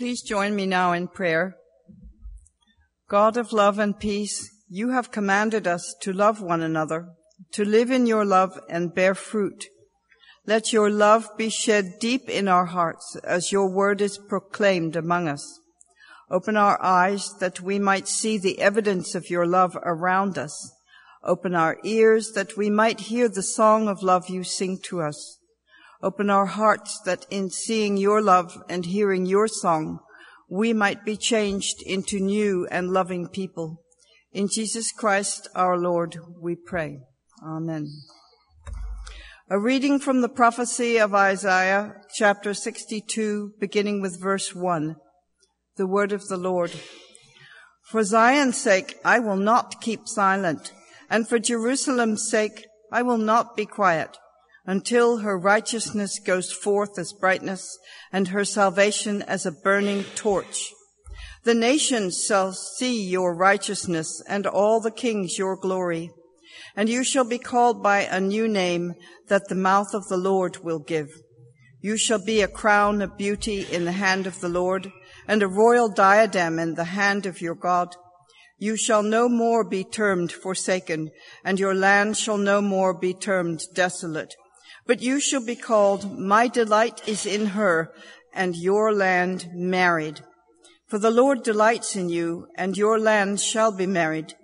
Please join me now in prayer. God of love and peace, you have commanded us to love one another, to live in your love and bear fruit. Let your love be shed deep in our hearts as your word is proclaimed among us. Open our eyes that we might see the evidence of your love around us. Open our ears that we might hear the song of love you sing to us. Open our hearts that in seeing your love and hearing your song, we might be changed into new and loving people. In Jesus Christ our Lord, we pray. Amen. A reading from the prophecy of Isaiah, chapter 62, beginning with verse 1. The word of the Lord. For Zion's sake, I will not keep silent, and for Jerusalem's sake, I will not be quiet until her righteousness goes forth as brightness and her salvation as a burning torch. The nations shall see your righteousness and all the kings your glory. And you shall be called by a new name that the mouth of the Lord will give. You shall be a crown of beauty in the hand of the Lord and a royal diadem in the hand of your God. You shall no more be termed forsaken and your land shall no more be termed desolate but you shall be called, My delight is in her, and your land married. For the Lord delights in you, and your land shall be married.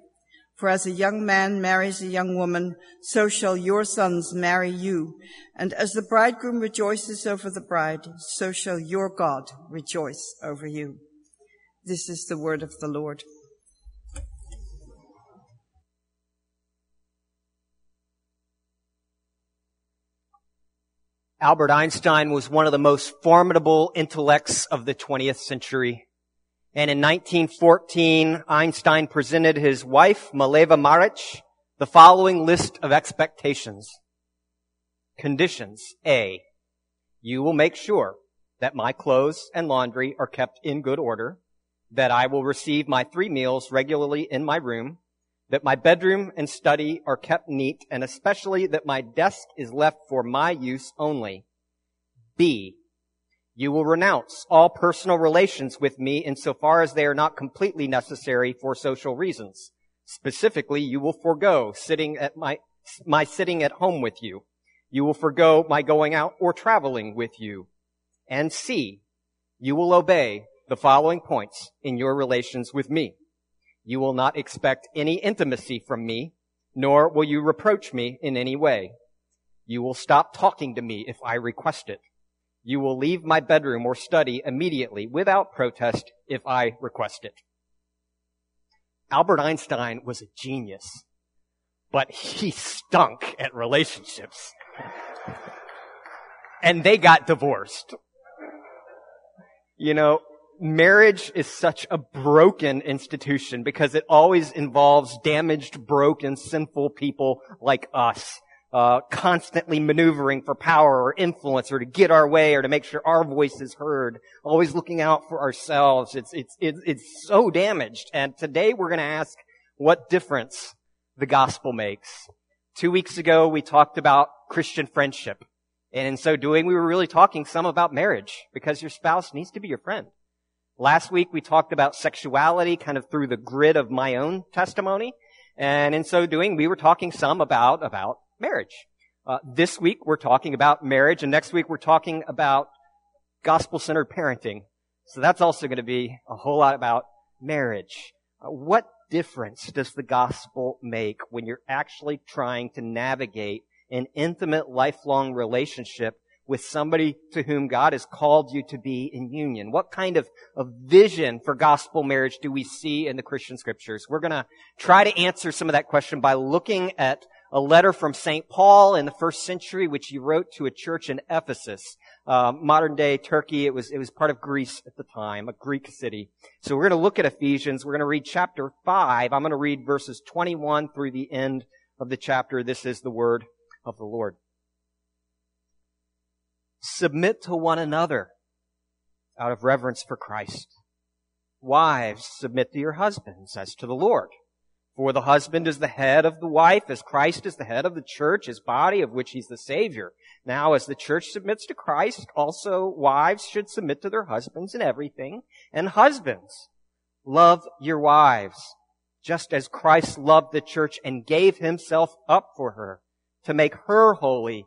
For as a young man marries a young woman, so shall your sons marry you. And as the bridegroom rejoices over the bride, so shall your God rejoice over you. This is the word of the Lord. Albert Einstein was one of the most formidable intellects of the 20th century. And in 1914, Einstein presented his wife, Mileva Maric, the following list of expectations. Conditions. A. You will make sure that my clothes and laundry are kept in good order, that I will receive my three meals regularly in my room, that my bedroom and study are kept neat, and especially that my desk is left for my use only. B. You will renounce all personal relations with me insofar as they are not completely necessary for social reasons. Specifically, you will forego sitting at my, my sitting at home with you. You will forego my going out or traveling with you. And C. You will obey the following points in your relations with me. You will not expect any intimacy from me, nor will you reproach me in any way. You will stop talking to me if I request it. You will leave my bedroom or study immediately without protest if I request it. Albert Einstein was a genius, but he stunk at relationships. and they got divorced. You know, marriage is such a broken institution because it always involves damaged, broken, sinful people like us. Uh, constantly maneuvering for power or influence or to get our way or to make sure our voice is heard. Always looking out for ourselves. It's, it's, it's, it's so damaged. And today we're going to ask what difference the gospel makes. Two weeks ago we talked about Christian friendship. And in so doing, we were really talking some about marriage because your spouse needs to be your friend. Last week we talked about sexuality kind of through the grid of my own testimony. And in so doing, we were talking some about, about marriage. Uh, this week we're talking about marriage and next week we're talking about gospel-centered parenting. So that's also going to be a whole lot about marriage. Uh, what difference does the gospel make when you're actually trying to navigate an intimate lifelong relationship with somebody to whom God has called you to be in union? What kind of, of vision for gospel marriage do we see in the Christian scriptures? We're gonna try to answer some of that question by looking at a letter from St. Paul in the first century, which he wrote to a church in Ephesus, uh, modern day Turkey. It was, it was part of Greece at the time, a Greek city. So we're gonna look at Ephesians. We're gonna read chapter 5. I'm gonna read verses 21 through the end of the chapter. This is the word of the Lord. Submit to one another out of reverence for Christ. Wives, submit to your husbands as to the Lord. For the husband is the head of the wife, as Christ is the head of the church, his body, of which he's the Savior. Now, as the church submits to Christ, also wives should submit to their husbands in everything. And husbands, love your wives, just as Christ loved the church and gave himself up for her, to make her holy,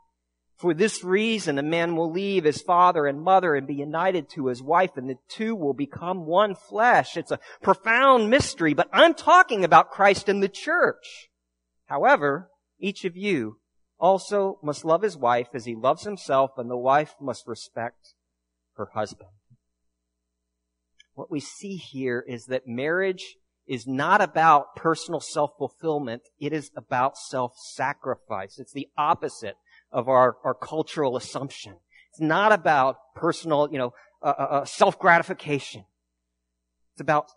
For this reason, a man will leave his father and mother and be united to his wife, and the two will become one flesh. It's a profound mystery, but I'm talking about Christ and the church. However, each of you also must love his wife as he loves himself, and the wife must respect her husband. What we see here is that marriage is not about personal self-fulfillment. It is about self-sacrifice. It's the opposite of our, our cultural assumption. It's not about personal, you know, uh, uh, uh self-gratification. It's about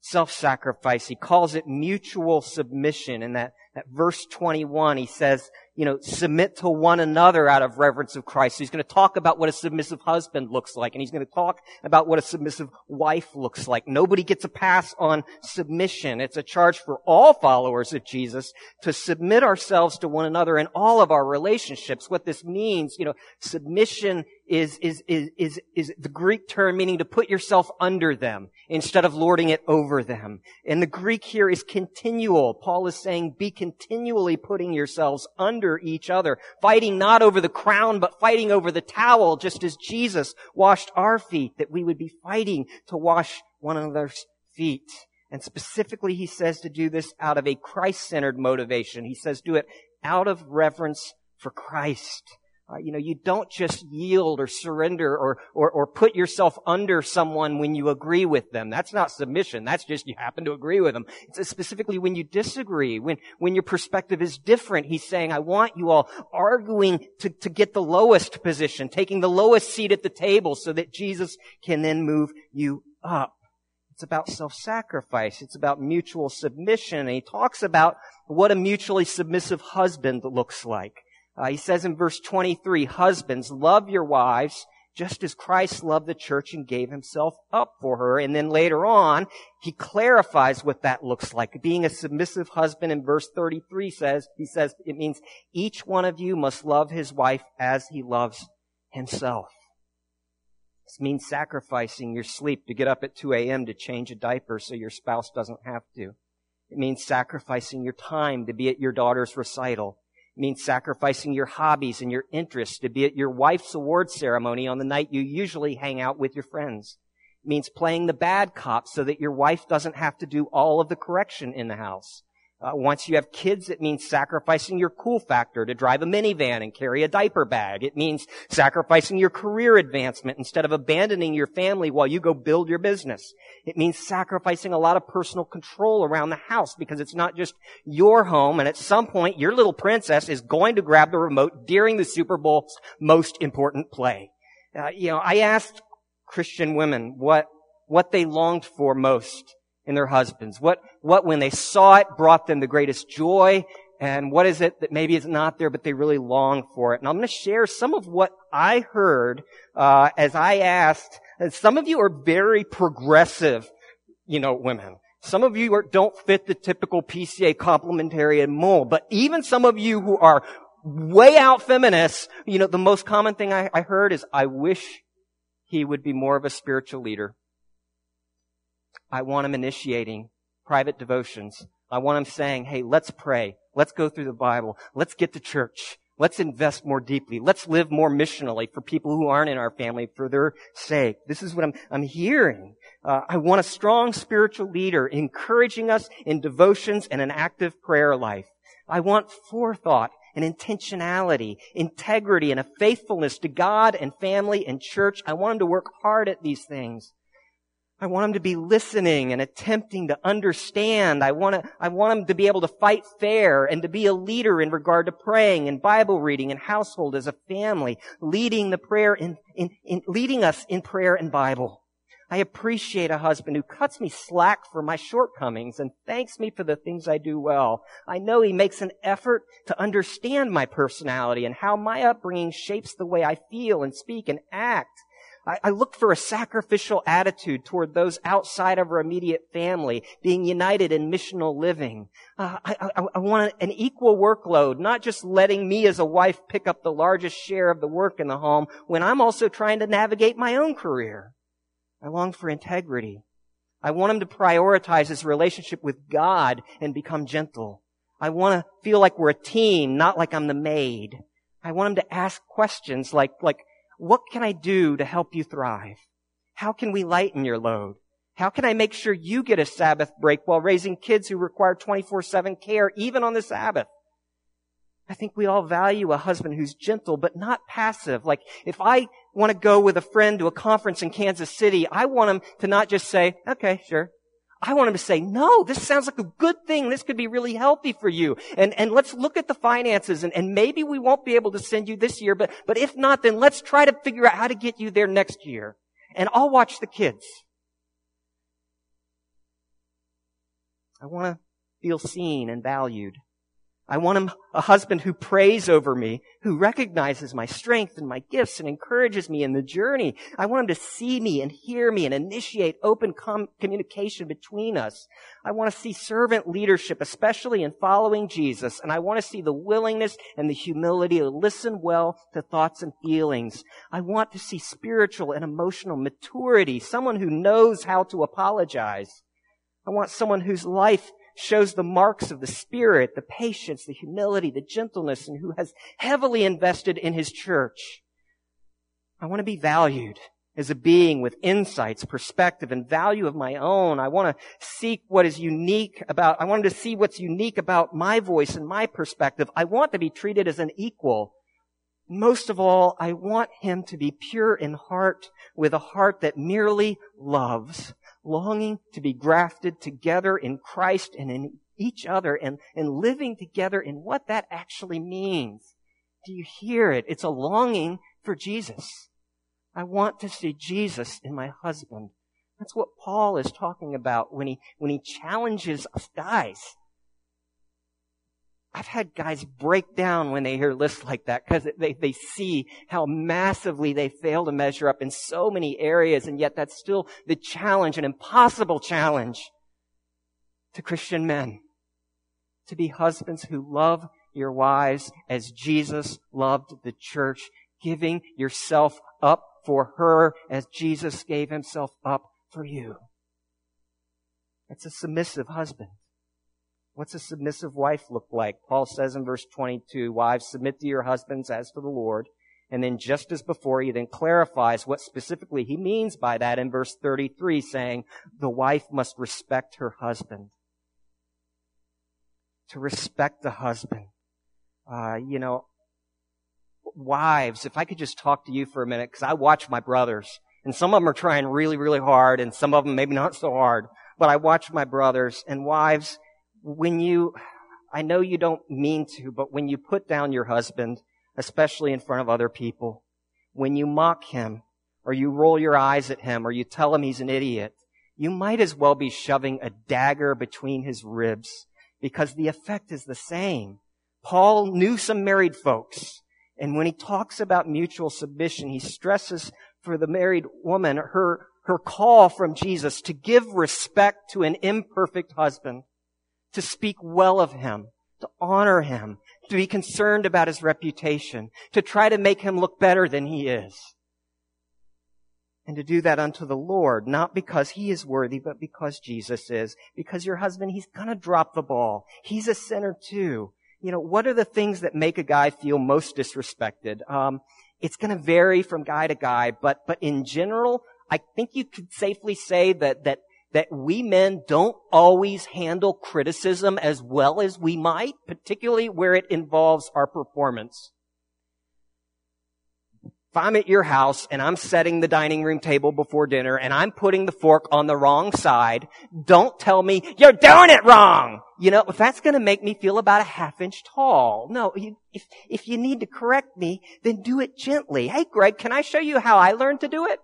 self-sacrifice. He calls it mutual submission. In that, that verse 21, he says, you know, submit to one another out of reverence of Christ. So he's going to talk about what a submissive husband looks like, and he's going to talk about what a submissive wife looks like. Nobody gets a pass on submission. It's a charge for all followers of Jesus to submit ourselves to one another in all of our relationships. What this means, you know, submission is, is, is, is, is the Greek term meaning to put yourself under them instead of lording it over them. And the Greek here is continual. Paul is saying be continually putting yourselves under each other, fighting not over the crown, but fighting over the towel, just as Jesus washed our feet, that we would be fighting to wash one another's feet. And specifically, he says to do this out of a Christ-centered motivation. He says do it out of reverence for Christ. Uh, you know, you don't just yield or surrender or, or, or put yourself under someone when you agree with them. That's not submission. That's just you happen to agree with them. It's specifically when you disagree, when, when your perspective is different. He's saying, I want you all arguing to, to get the lowest position, taking the lowest seat at the table so that Jesus can then move you up. It's about self-sacrifice. It's about mutual submission. And he talks about what a mutually submissive husband looks like. Uh, he says in verse 23, husbands, love your wives just as Christ loved the church and gave himself up for her. And then later on, he clarifies what that looks like. Being a submissive husband in verse 33 says, he says, it means each one of you must love his wife as he loves himself. This means sacrificing your sleep to get up at 2 a.m. to change a diaper so your spouse doesn't have to. It means sacrificing your time to be at your daughter's recital means sacrificing your hobbies and your interests to be at your wife's award ceremony on the night you usually hang out with your friends. It means playing the bad cop so that your wife doesn't have to do all of the correction in the house. Uh, once you have kids, it means sacrificing your cool factor to drive a minivan and carry a diaper bag. It means sacrificing your career advancement instead of abandoning your family while you go build your business. It means sacrificing a lot of personal control around the house because it's not just your home and at some point your little princess is going to grab the remote during the Super Bowl's most important play. Uh, you know, I asked Christian women what, what they longed for most in their husbands? What, what when they saw it brought them the greatest joy? And what is it that maybe is not there, but they really long for it? And I'm going to share some of what I heard uh, as I asked. And some of you are very progressive, you know, women. Some of you are, don't fit the typical PCA complementarian mold. But even some of you who are way out feminists, you know, the most common thing I, I heard is, "I wish he would be more of a spiritual leader." I want him initiating private devotions. I want him saying, hey, let's pray. Let's go through the Bible. Let's get to church. Let's invest more deeply. Let's live more missionally for people who aren't in our family for their sake. This is what I'm, I'm hearing. Uh, I want a strong spiritual leader encouraging us in devotions and an active prayer life. I want forethought and intentionality, integrity and a faithfulness to God and family and church. I want him to work hard at these things. I want him to be listening and attempting to understand. I want to, I want him to be able to fight fair and to be a leader in regard to praying and Bible reading and household as a family, leading the prayer in, in, in leading us in prayer and Bible. I appreciate a husband who cuts me slack for my shortcomings and thanks me for the things I do well. I know he makes an effort to understand my personality and how my upbringing shapes the way I feel and speak and act. I, I look for a sacrificial attitude toward those outside of our immediate family, being united in missional living. Uh, I, I, I want an equal workload, not just letting me as a wife pick up the largest share of the work in the home when I'm also trying to navigate my own career. I long for integrity. I want him to prioritize his relationship with God and become gentle. I want to feel like we're a team, not like I'm the maid. I want him to ask questions like, like, what can I do to help you thrive? How can we lighten your load? How can I make sure you get a Sabbath break while raising kids who require 24-7 care even on the Sabbath? I think we all value a husband who's gentle but not passive. Like if I want to go with a friend to a conference in Kansas City, I want him to not just say, okay, sure. I want him to say, no, this sounds like a good thing. This could be really healthy for you. And, and let's look at the finances and, and maybe we won't be able to send you this year, but, but if not, then let's try to figure out how to get you there next year. And I'll watch the kids. I want to feel seen and valued. I want a husband who prays over me, who recognizes my strength and my gifts and encourages me in the journey. I want him to see me and hear me and initiate open com- communication between us. I want to see servant leadership, especially in following Jesus. And I want to see the willingness and the humility to listen well to thoughts and feelings. I want to see spiritual and emotional maturity, someone who knows how to apologize. I want someone whose life shows the marks of the Spirit, the patience, the humility, the gentleness, and who has heavily invested in his church. I want to be valued as a being with insights, perspective, and value of my own. I want to seek what is unique about, I want to see what's unique about my voice and my perspective. I want to be treated as an equal. Most of all, I want him to be pure in heart with a heart that merely loves longing to be grafted together in Christ and in each other and, and living together in what that actually means. Do you hear it? It's a longing for Jesus. I want to see Jesus in my husband. That's what Paul is talking about when he, when he challenges us guys I've had guys break down when they hear lists like that because they, they see how massively they fail to measure up in so many areas, and yet that's still the challenge, an impossible challenge to Christian men. To be husbands who love your wives as Jesus loved the church, giving yourself up for her as Jesus gave himself up for you. It's a submissive husband. What's a submissive wife look like? Paul says in verse 22, wives submit to your husbands as to the Lord. And then just as before, he then clarifies what specifically he means by that in verse 33, saying, the wife must respect her husband. To respect the husband. Uh, you know, wives, if I could just talk to you for a minute, because I watch my brothers, and some of them are trying really, really hard, and some of them maybe not so hard, but I watch my brothers, and wives, when you, I know you don't mean to, but when you put down your husband, especially in front of other people, when you mock him, or you roll your eyes at him, or you tell him he's an idiot, you might as well be shoving a dagger between his ribs, because the effect is the same. Paul knew some married folks, and when he talks about mutual submission, he stresses for the married woman her, her call from Jesus to give respect to an imperfect husband to speak well of him, to honor him, to be concerned about his reputation, to try to make him look better than he is. And to do that unto the Lord, not because he is worthy, but because Jesus is. Because your husband, he's gonna drop the ball. He's a sinner too. You know, what are the things that make a guy feel most disrespected? Um, it's gonna vary from guy to guy, but, but in general, I think you could safely say that, that that we men don't always handle criticism as well as we might, particularly where it involves our performance. If I'm at your house and I'm setting the dining room table before dinner and I'm putting the fork on the wrong side, don't tell me, you're doing it wrong! You know, if that's gonna make me feel about a half inch tall. No, you, if, if you need to correct me, then do it gently. Hey Greg, can I show you how I learned to do it?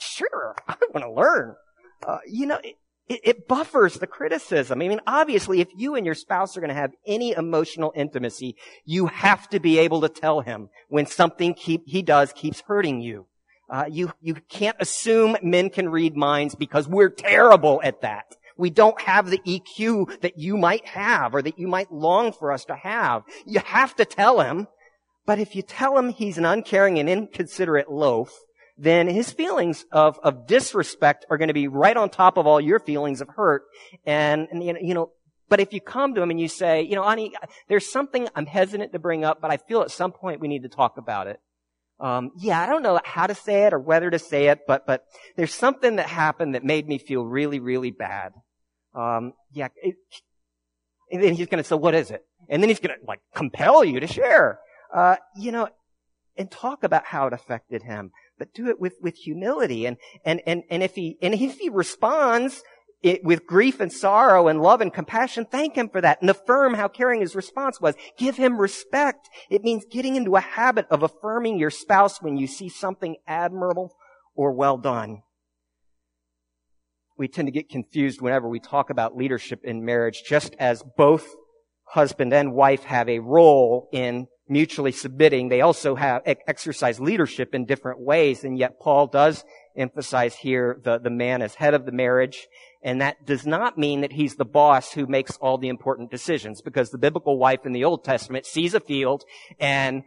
Sure, I want to learn. Uh, you know, it, it, it buffers the criticism. I mean, obviously, if you and your spouse are going to have any emotional intimacy, you have to be able to tell him when something keep, he does keeps hurting you. Uh, you, you can't assume men can read minds because we're terrible at that. We don't have the EQ that you might have or that you might long for us to have. You have to tell him. But if you tell him he's an uncaring and inconsiderate loaf, then his feelings of, of disrespect are going to be right on top of all your feelings of hurt. And, and you know, but if you come to him and you say, you know, honey, there's something I'm hesitant to bring up, but I feel at some point we need to talk about it. Um, yeah, I don't know how to say it or whether to say it, but but there's something that happened that made me feel really, really bad. Um, yeah, it, and then he's going to say, "What is it?" And then he's going to like compel you to share. Uh, you know, and talk about how it affected him but do it with, with humility. And, and, and, and if he, and if he responds it, with grief and sorrow and love and compassion, thank him for that and affirm how caring his response was. Give him respect. It means getting into a habit of affirming your spouse when you see something admirable or well done. We tend to get confused whenever we talk about leadership in marriage, just as both husband and wife have a role in mutually submitting. They also have exercise leadership in different ways, and yet Paul does emphasize here the, the man as head of the marriage. And that does not mean that he's the boss who makes all the important decisions, because the biblical wife in the Old Testament sees a field and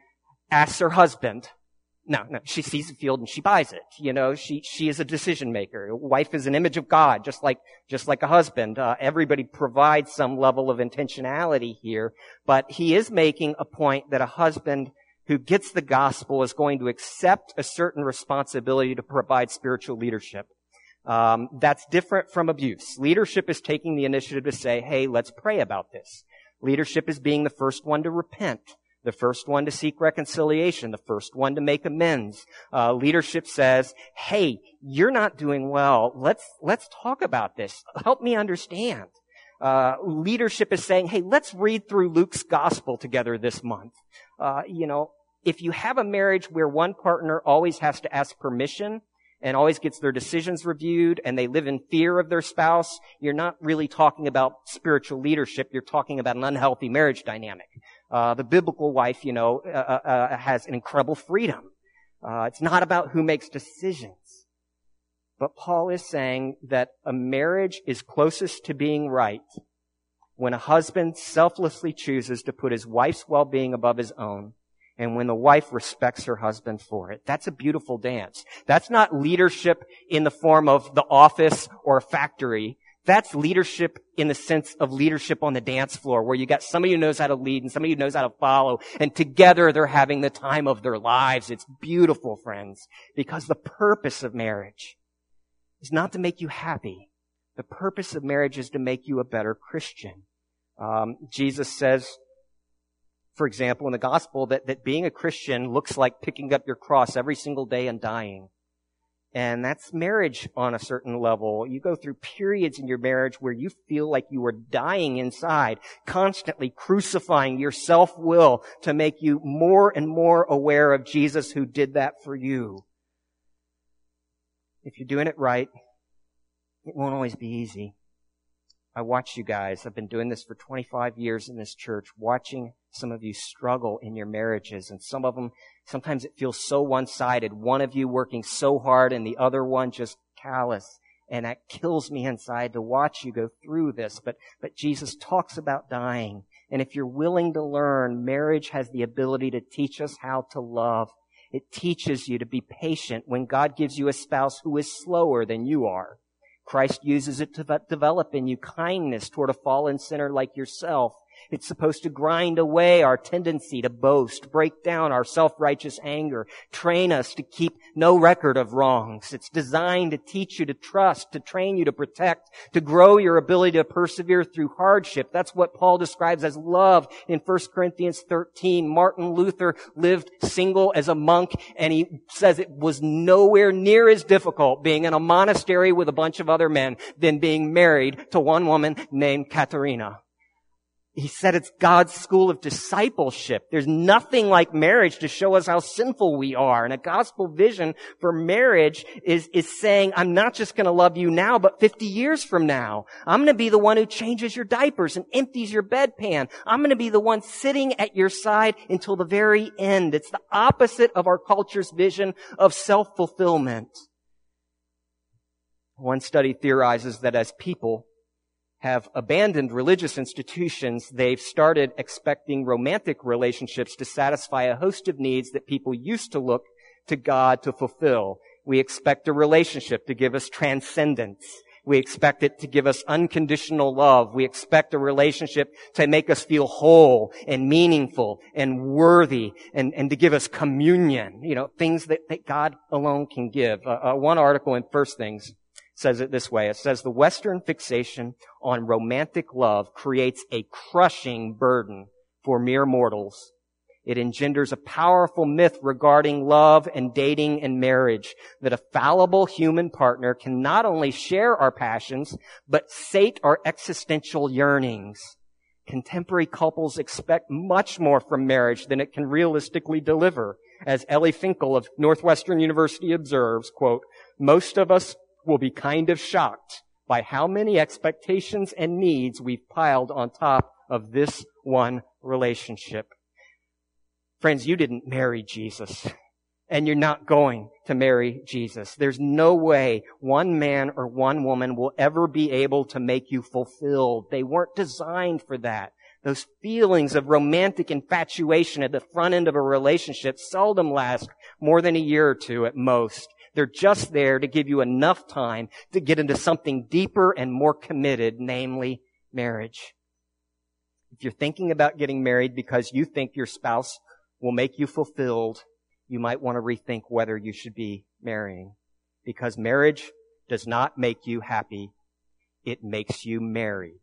asks her husband, no, no, she sees a field and she buys it. You know, she, she is a decision maker. Wife is an image of God, just like, just like a husband. Uh, everybody provides some level of intentionality here, but he is making a point that a husband who gets the gospel is going to accept a certain responsibility to provide spiritual leadership. Um, that's different from abuse. Leadership is taking the initiative to say, hey, let's pray about this. Leadership is being the first one to repent the first one to seek reconciliation, the first one to make amends. Uh, leadership says, "Hey, you're not doing well. Let's let's talk about this. Help me understand." Uh, leadership is saying, "Hey, let's read through Luke's gospel together this month." Uh, you know, if you have a marriage where one partner always has to ask permission and always gets their decisions reviewed and they live in fear of their spouse, you're not really talking about spiritual leadership. You're talking about an unhealthy marriage dynamic. Uh, the biblical wife, you know, uh, uh, uh, has an incredible freedom. Uh, it's not about who makes decisions. But Paul is saying that a marriage is closest to being right when a husband selflessly chooses to put his wife's well-being above his own and when the wife respects her husband for it. That's a beautiful dance. That's not leadership in the form of the office or a factory. That's leadership in the sense of leadership on the dance floor, where you got somebody who knows how to lead and somebody who knows how to follow, and together they're having the time of their lives. It's beautiful, friends, because the purpose of marriage is not to make you happy. The purpose of marriage is to make you a better Christian. Um, Jesus says, for example, in the gospel, that, that being a Christian looks like picking up your cross every single day and dying. And that's marriage on a certain level. You go through periods in your marriage where you feel like you are dying inside, constantly crucifying your self-will to make you more and more aware of Jesus who did that for you. If you're doing it right, it won't always be easy. I watch you guys. I've been doing this for 25 years in this church, watching some of you struggle in your marriages. And some of them, sometimes it feels so one-sided. One of you working so hard and the other one just callous. And that kills me inside to watch you go through this. But, but Jesus talks about dying. And if you're willing to learn, marriage has the ability to teach us how to love. It teaches you to be patient when God gives you a spouse who is slower than you are. Christ uses it to develop in you kindness toward a fallen sinner like yourself. It's supposed to grind away our tendency to boast, break down our self-righteous anger, train us to keep no record of wrongs. It's designed to teach you to trust, to train you to protect, to grow your ability to persevere through hardship. That's what Paul describes as love in 1 Corinthians 13. Martin Luther lived single as a monk and he says it was nowhere near as difficult being in a monastery with a bunch of other men than being married to one woman named Katharina. He said it's God's school of discipleship. There's nothing like marriage to show us how sinful we are. And a gospel vision for marriage is, is saying, I'm not just going to love you now, but 50 years from now. I'm going to be the one who changes your diapers and empties your bedpan. I'm going to be the one sitting at your side until the very end. It's the opposite of our culture's vision of self-fulfillment. One study theorizes that as people, have abandoned religious institutions, they've started expecting romantic relationships to satisfy a host of needs that people used to look to God to fulfill. We expect a relationship to give us transcendence. We expect it to give us unconditional love. We expect a relationship to make us feel whole and meaningful and worthy and, and to give us communion. You know, things that, that God alone can give. Uh, uh, one article in First Things says it this way. It says the Western fixation on romantic love creates a crushing burden for mere mortals. It engenders a powerful myth regarding love and dating and marriage that a fallible human partner can not only share our passions, but sate our existential yearnings. Contemporary couples expect much more from marriage than it can realistically deliver. As Ellie Finkel of Northwestern University observes, quote, most of us will be kind of shocked by how many expectations and needs we've piled on top of this one relationship. Friends, you didn't marry Jesus. And you're not going to marry Jesus. There's no way one man or one woman will ever be able to make you fulfilled. They weren't designed for that. Those feelings of romantic infatuation at the front end of a relationship seldom last more than a year or two at most. They're just there to give you enough time to get into something deeper and more committed, namely marriage. If you're thinking about getting married because you think your spouse will make you fulfilled, you might want to rethink whether you should be marrying. Because marriage does not make you happy. It makes you married.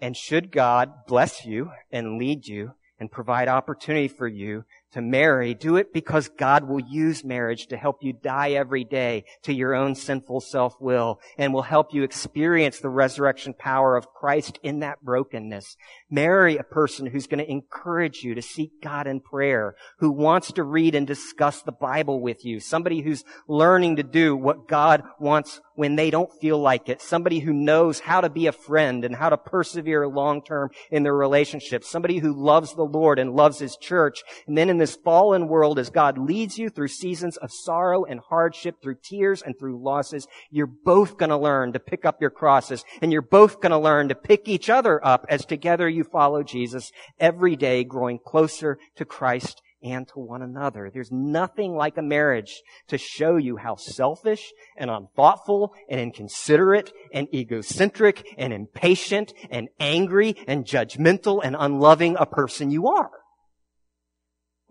And should God bless you and lead you and provide opportunity for you to marry, do it because God will use marriage to help you die every day to your own sinful self-will and will help you experience the resurrection power of Christ in that brokenness. Marry a person who's going to encourage you to seek God in prayer, who wants to read and discuss the Bible with you, somebody who's learning to do what God wants when they don't feel like it, somebody who knows how to be a friend and how to persevere long term in their relationship, somebody who loves the Lord and loves His church, and then in this fallen world as God leads you through seasons of sorrow and hardship, through tears and through losses, you're both gonna learn to pick up your crosses and you're both gonna learn to pick each other up as together you follow Jesus every day growing closer to Christ and to one another. There's nothing like a marriage to show you how selfish and unthoughtful and inconsiderate and egocentric and impatient and angry and judgmental and unloving a person you are.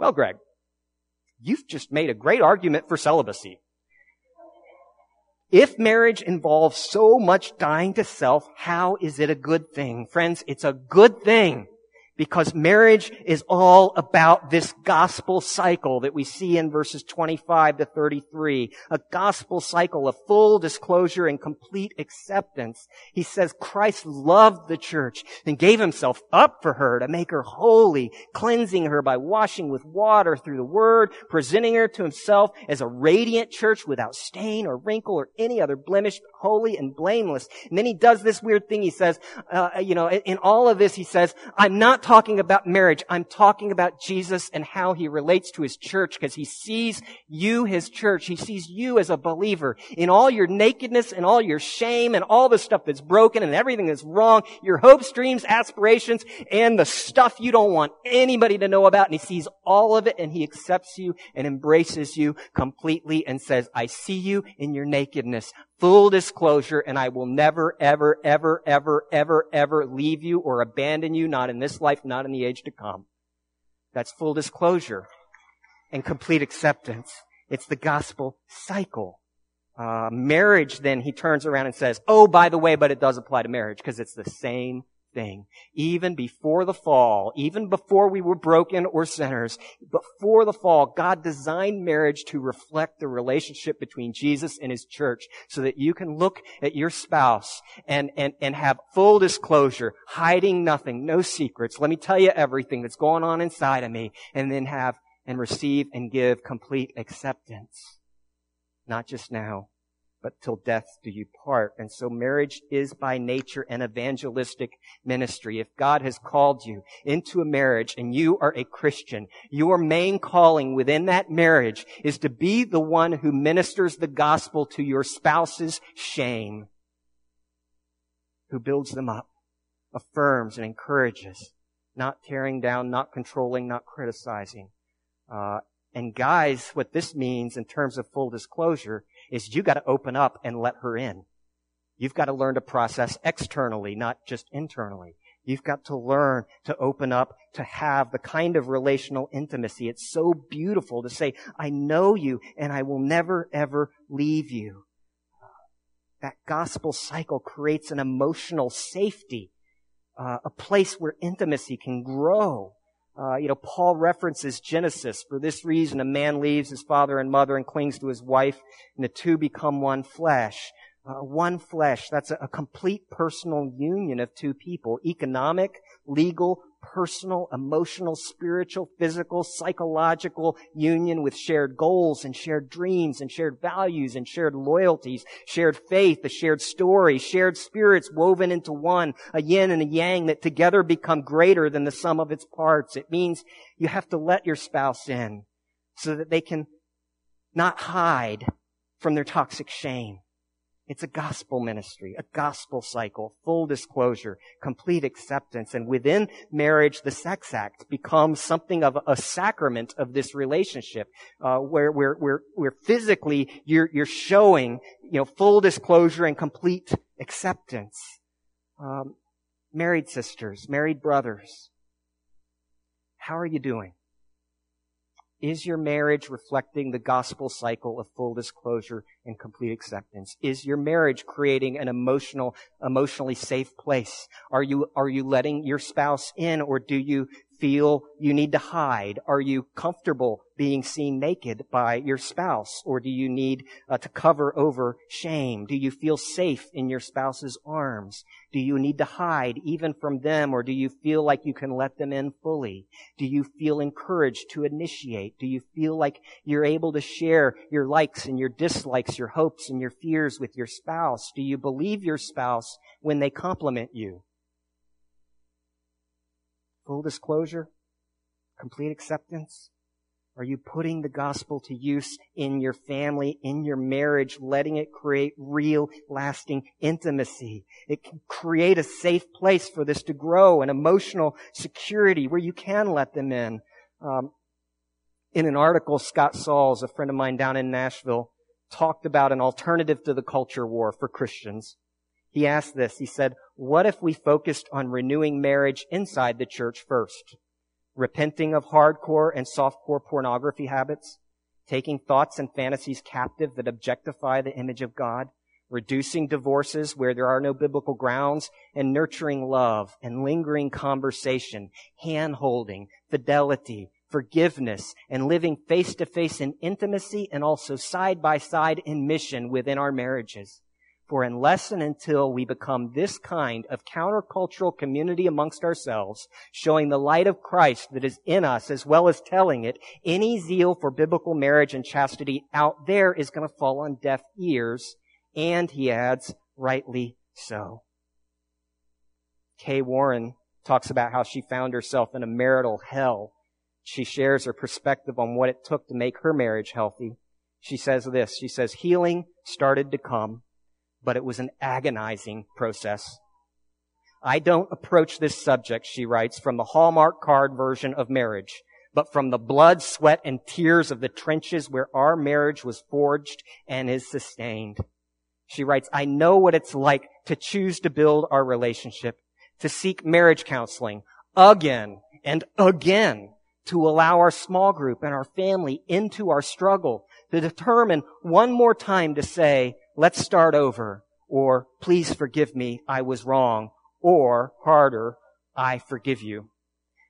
Well, Greg, you've just made a great argument for celibacy. If marriage involves so much dying to self, how is it a good thing? Friends, it's a good thing because marriage is all about this gospel cycle that we see in verses 25 to 33. A gospel cycle of full disclosure and complete acceptance. He says Christ loved the church and gave himself up for her to make her holy, cleansing her by washing with water through the word, presenting her to himself as a radiant church without stain or wrinkle or any other blemish, holy and blameless. And then he does this weird thing. He says, uh, you know, in all of this, he says, I'm not talking about marriage. I'm talking about Jesus and how he relates to his church because he sees you, his church. He sees you as a believer in all your nakedness and all your shame and all the stuff that's broken and everything that's wrong, your hopes, dreams, aspirations, and the stuff you don't want anybody to know about. And he sees all of it and he accepts you and embraces you completely and says, I see you in your nakedness full disclosure, and I will never, ever, ever, ever, ever, ever leave you or abandon you, not in this life, not in the age to come. That's full disclosure and complete acceptance. It's the gospel cycle. Uh, marriage, then he turns around and says, oh, by the way, but it does apply to marriage because it's the same thing. Even before the fall, even before we were broken or sinners, before the fall, God designed marriage to reflect the relationship between Jesus and his church so that you can look at your spouse and, and, and have full disclosure, hiding nothing, no secrets. Let me tell you everything that's going on inside of me and then have and receive and give complete acceptance. Not just now, but till death do you part. And so marriage is by nature an evangelistic ministry. If God has called you into a marriage and you are a Christian, your main calling within that marriage is to be the one who ministers the gospel to your spouse's shame, who builds them up, affirms and encourages, not tearing down, not controlling, not criticizing. Uh, and guys, what this means in terms of full disclosure is you got to open up and let her in. You've got to learn to process externally, not just internally. You've got to learn to open up, to have the kind of relational intimacy. It's so beautiful to say, I know you and I will never ever leave you. That gospel cycle creates an emotional safety, uh, a place where intimacy can grow. Uh, you know, Paul references Genesis. For this reason, a man leaves his father and mother and clings to his wife, and the two become one flesh. Uh, one flesh. That's a, a complete personal union of two people. Economic, legal, personal, emotional, spiritual, physical, psychological union with shared goals and shared dreams and shared values and shared loyalties, shared faith, a shared story, shared spirits woven into one, a yin and a yang that together become greater than the sum of its parts. It means you have to let your spouse in so that they can not hide from their toxic shame. It's a gospel ministry, a gospel cycle, full disclosure, complete acceptance. And within marriage, the sex act becomes something of a sacrament of this relationship, uh, where, where, where, where physically you're, you're showing, you know, full disclosure and complete acceptance. Um, married sisters, married brothers, how are you doing? Is your marriage reflecting the gospel cycle of full disclosure and complete acceptance? Is your marriage creating an emotional, emotionally safe place? Are you, are you letting your spouse in or do you feel you need to hide? Are you comfortable being seen naked by your spouse? Or do you need uh, to cover over shame? Do you feel safe in your spouse's arms? Do you need to hide even from them? Or do you feel like you can let them in fully? Do you feel encouraged to initiate? Do you feel like you're able to share your likes and your dislikes, your hopes and your fears with your spouse? Do you believe your spouse when they compliment you? Full disclosure? Complete acceptance? Are you putting the gospel to use in your family, in your marriage, letting it create real, lasting intimacy? It can create a safe place for this to grow, an emotional security where you can let them in. Um, in an article, Scott Sauls, a friend of mine down in Nashville, talked about an alternative to the culture war for Christians. He asked this. He said, what if we focused on renewing marriage inside the church first? Repenting of hardcore and softcore pornography habits? Taking thoughts and fantasies captive that objectify the image of God? Reducing divorces where there are no biblical grounds and nurturing love and lingering conversation, hand holding, fidelity, forgiveness, and living face to face in intimacy and also side by side in mission within our marriages. For unless and until we become this kind of countercultural community amongst ourselves, showing the light of Christ that is in us as well as telling it, any zeal for biblical marriage and chastity out there is going to fall on deaf ears. And he adds, rightly so. Kay Warren talks about how she found herself in a marital hell. She shares her perspective on what it took to make her marriage healthy. She says this, she says, healing started to come but it was an agonizing process. I don't approach this subject, she writes, from the Hallmark card version of marriage, but from the blood, sweat, and tears of the trenches where our marriage was forged and is sustained. She writes, I know what it's like to choose to build our relationship, to seek marriage counseling again and again, to allow our small group and our family into our struggle, to determine one more time to say, let's start over, or please forgive me, I was wrong, or harder, I forgive you.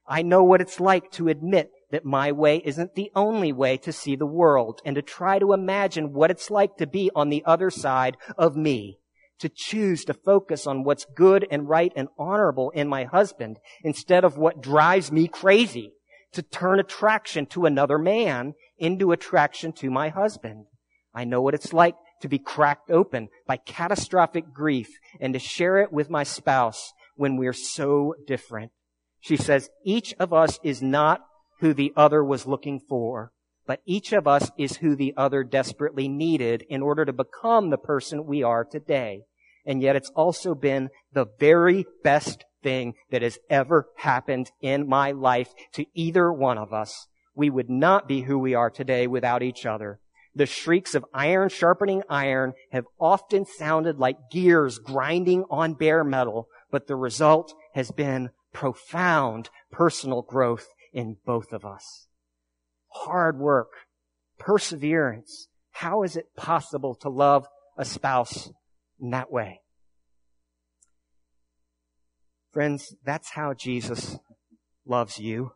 I know what it's like to admit that my way isn't the only way to see the world and to try to imagine what it's like to be on the other side of me. To choose to focus on what's good and right and honorable in my husband instead of what drives me crazy. To turn attraction to another man into attraction to my husband. I know what it's like to be cracked open by catastrophic grief and to share it with my spouse when we're so different. She says, each of us is not who the other was looking for, but each of us is who the other desperately needed in order to become the person we are today. And yet it's also been the very best thing that has ever happened in my life to either one of us. We would not be who we are today without each other. The shrieks of iron sharpening iron have often sounded like gears grinding on bare metal, but the result has been profound personal growth in both of us. Hard work, perseverance. How is it possible to love a spouse in that way? Friends, that's how Jesus loves you.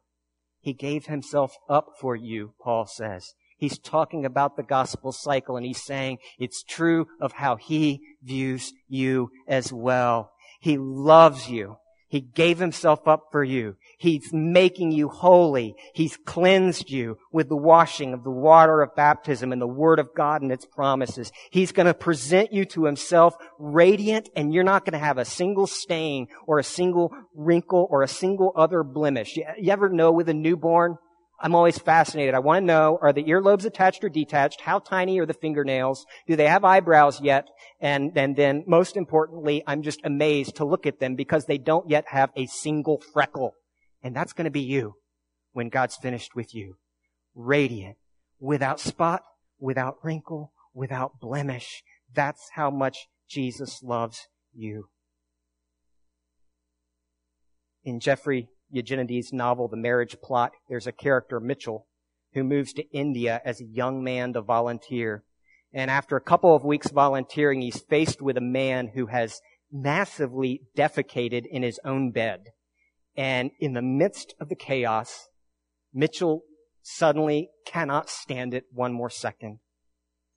He gave himself up for you, Paul says. He's talking about the gospel cycle and he's saying it's true of how he views you as well. He loves you. He gave himself up for you. He's making you holy. He's cleansed you with the washing of the water of baptism and the word of God and its promises. He's going to present you to himself radiant and you're not going to have a single stain or a single wrinkle or a single other blemish. You, ever know with a newborn? I'm always fascinated. I want to know, are the earlobes attached or detached? How tiny are the fingernails? Do they have eyebrows yet? And, and then most importantly, I'm just amazed to look at them because they don't yet have a single freckle. And that's going to be you when God's finished with you. Radiant, without spot, without wrinkle, without blemish. That's how much Jesus loves you. In Jeffrey Eugenides' novel, The Marriage Plot, there's a character, Mitchell, who moves to India as a young man to volunteer. And after a couple of weeks volunteering, he's faced with a man who has massively defecated in his own bed. And in the midst of the chaos, Mitchell suddenly cannot stand it one more second.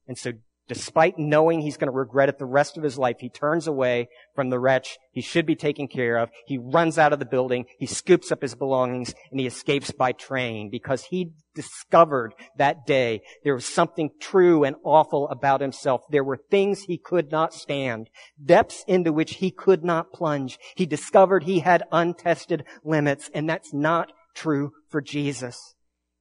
And so despite knowing he's going to regret it the rest of his life, he turns away from the wretch he should be taken care of. He runs out of the building, he scoops up his belongings, and he escapes by train because he discovered that day there was something true and awful about himself. There were things he could not stand, depths into which he could not plunge. He discovered he had untested limits, and that's not true for Jesus.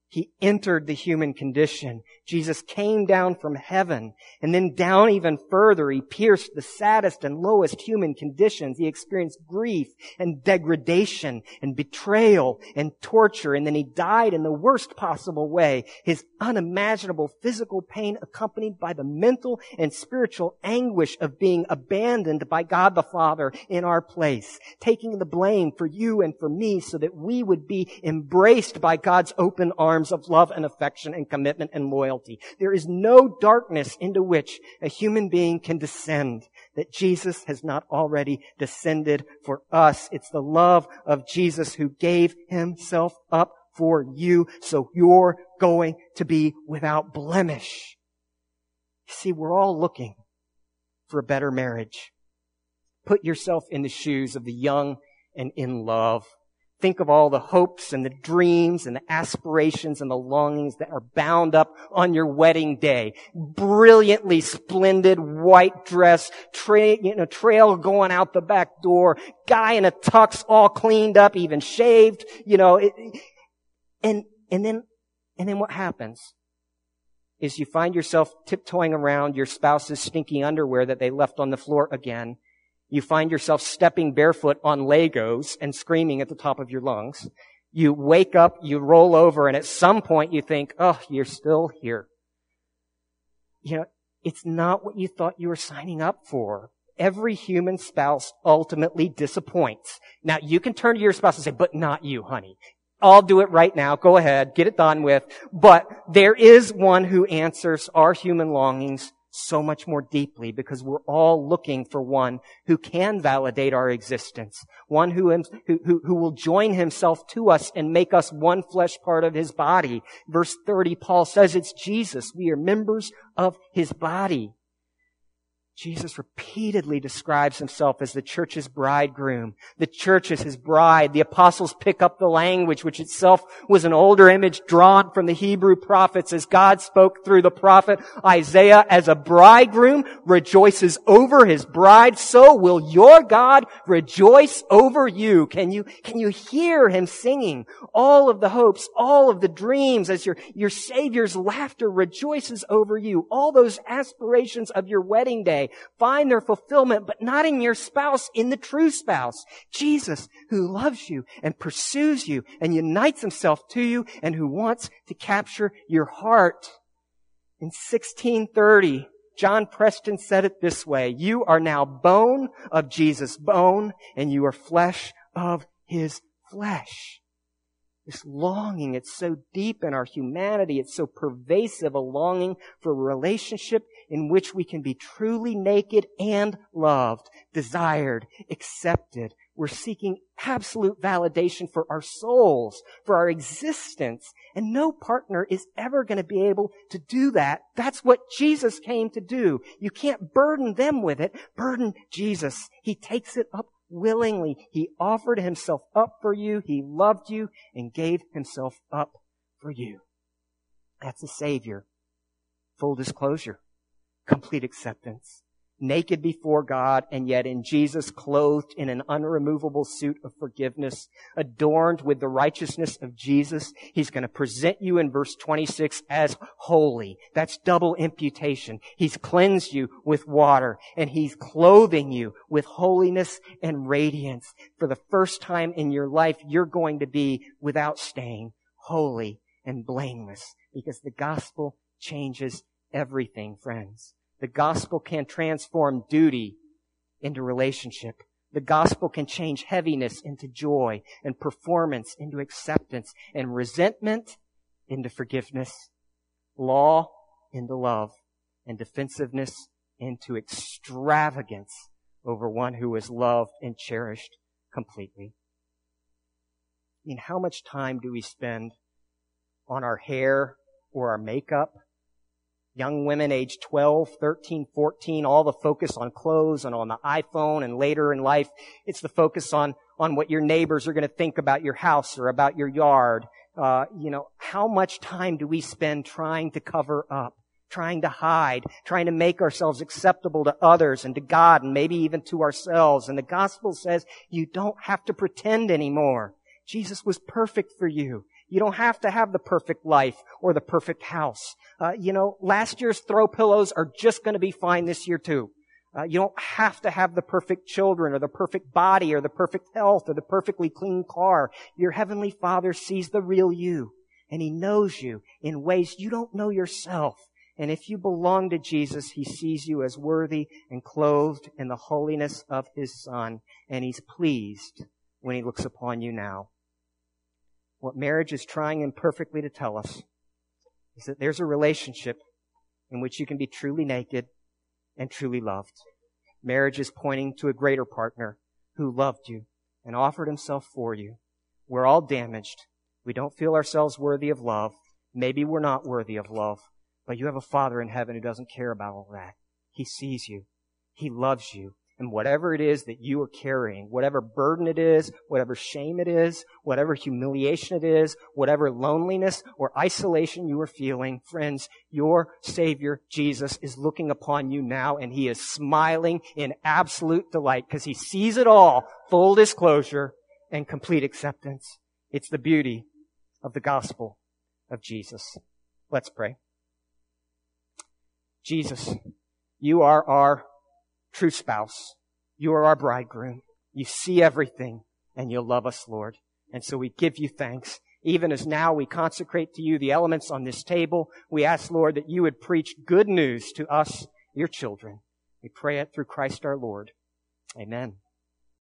He entered the human condition. Jesus came down from heaven and then down even further. He pierced the saddest and lowest human conditions. He experienced grief and degradation and betrayal and torture. And then he died in the worst possible way. His unimaginable physical pain accompanied by the mental and spiritual anguish of being abandoned by God the Father in our place, taking the blame for you and for me so that we would be embraced by God's open arms arms of love and affection and commitment and loyalty. There is no darkness into which a human being can descend that Jesus has not already descended for us. It's the love of Jesus who gave himself up for you so you're going to be without blemish. See, we're all looking for a better marriage. Put yourself in the shoes of the young and in love. Think of all the hopes and the dreams and the aspirations and the longings that are bound up on your wedding day. Brilliantly splendid white dress, tra- you know, trail going out the back door, guy in a tux all cleaned up, even shaved, you know, it, and, and then, and then what happens? Is you find yourself tiptoeing around your spouse's stinky underwear that they left on the floor again you find yourself stepping barefoot on Legos and screaming at the top of your lungs. You wake up, you roll over, and at some point you think, oh, you're still here. You know, it's not what you thought you were signing up for. Every human spouse ultimately disappoints. Now you can turn to your spouse and say, but not you, honey. I'll do it right now. Go ahead. Get it done with. But there is one who answers our human longings so much more deeply because we're all looking for one who can validate our existence, one who, who, who, will join himself to us and make us one flesh part of his body. Verse 30, Paul says it's Jesus. We are members of his body. Jesus repeatedly describes himself as the church's bridegroom. The church is his bride. The apostles pick up the language, which itself was an older image drawn from the Hebrew prophets as God spoke through the prophet Isaiah as a bridegroom rejoices over his bride. So will your God rejoice over you. Can you, can you hear him singing all of the hopes, all of the dreams as your, your Savior's laughter rejoices over you? All those aspirations of your wedding day find their fulfillment, but not in your spouse, in the true spouse. Jesus, who loves you and pursues you and unites himself to you and who wants to capture your heart. In 1630, John Preston said it this way, you are now bone of Jesus' bone and you are flesh of his flesh. This longing, it's so deep in our humanity, it's so pervasive, a longing for a relationship in which we can be truly naked and loved, desired, accepted. We're seeking absolute validation for our souls, for our existence. And no partner is ever going to be able to do that. That's what Jesus came to do. You can't burden them with it. Burden Jesus. He takes it up willingly. He offered himself up for you. He loved you and gave himself up for you. That's a savior. Full disclosure complete acceptance. Naked before God and yet in Jesus clothed in an unremovable suit of forgiveness, adorned with the righteousness of Jesus. He's going to present you in verse 26 as holy. That's double imputation. He's cleansed you with water and he's clothing you with holiness and radiance. For the first time in your life, you're going to be without stain, holy and blameless because the gospel changes everything, friends. The gospel can transform duty into relationship. The gospel can change heaviness into joy and performance into acceptance and resentment into forgiveness, law into love, and defensiveness into extravagance over one who is loved and cherished completely. I mean, how much time do we spend on our hair or our makeup young women age 12, 13, 14, all the focus on clothes and on the iPhone and later in life, it's the focus on, on what your neighbors are going to think about your house or about your yard. Uh, you know, how much time do we spend trying to cover up, trying to hide, trying to make ourselves acceptable to others and to God and maybe even to ourselves? And the gospel says you don't have to pretend anymore. Jesus was perfect for you. You don't have to have the perfect life or the perfect house. Uh, you know, last year's throw pillows are just going to be fine this year too. Uh, you don't have to have the perfect children or the perfect body or the perfect health or the perfectly clean car. Your heavenly father sees the real you and he knows you in ways you don't know yourself. And if you belong to Jesus, he sees you as worthy and clothed in the holiness of his son. And he's pleased when he looks upon you now. What marriage is trying imperfectly to tell us is that there's a relationship in which you can be truly naked and truly loved. Marriage is pointing to a greater partner who loved you and offered himself for you. We're all damaged. We don't feel ourselves worthy of love. Maybe we're not worthy of love, but you have a Father in heaven who doesn't care about all that. He sees you. He loves you. And whatever it is that you are carrying, whatever burden it is, whatever shame it is, whatever humiliation it is, whatever loneliness or isolation you are feeling, friends, your Savior, Jesus, is looking upon you now and He is smiling in absolute delight because He sees it all, full disclosure and complete acceptance. It's the beauty of the gospel of Jesus. Let's pray. Jesus, you are our true spouse. You are our bridegroom. You see everything and you love us, Lord. And so we give you thanks even as now we consecrate to you the elements on this table, we ask, Lord, that you would preach good news to us, your children. We pray it through Christ our Lord. Amen.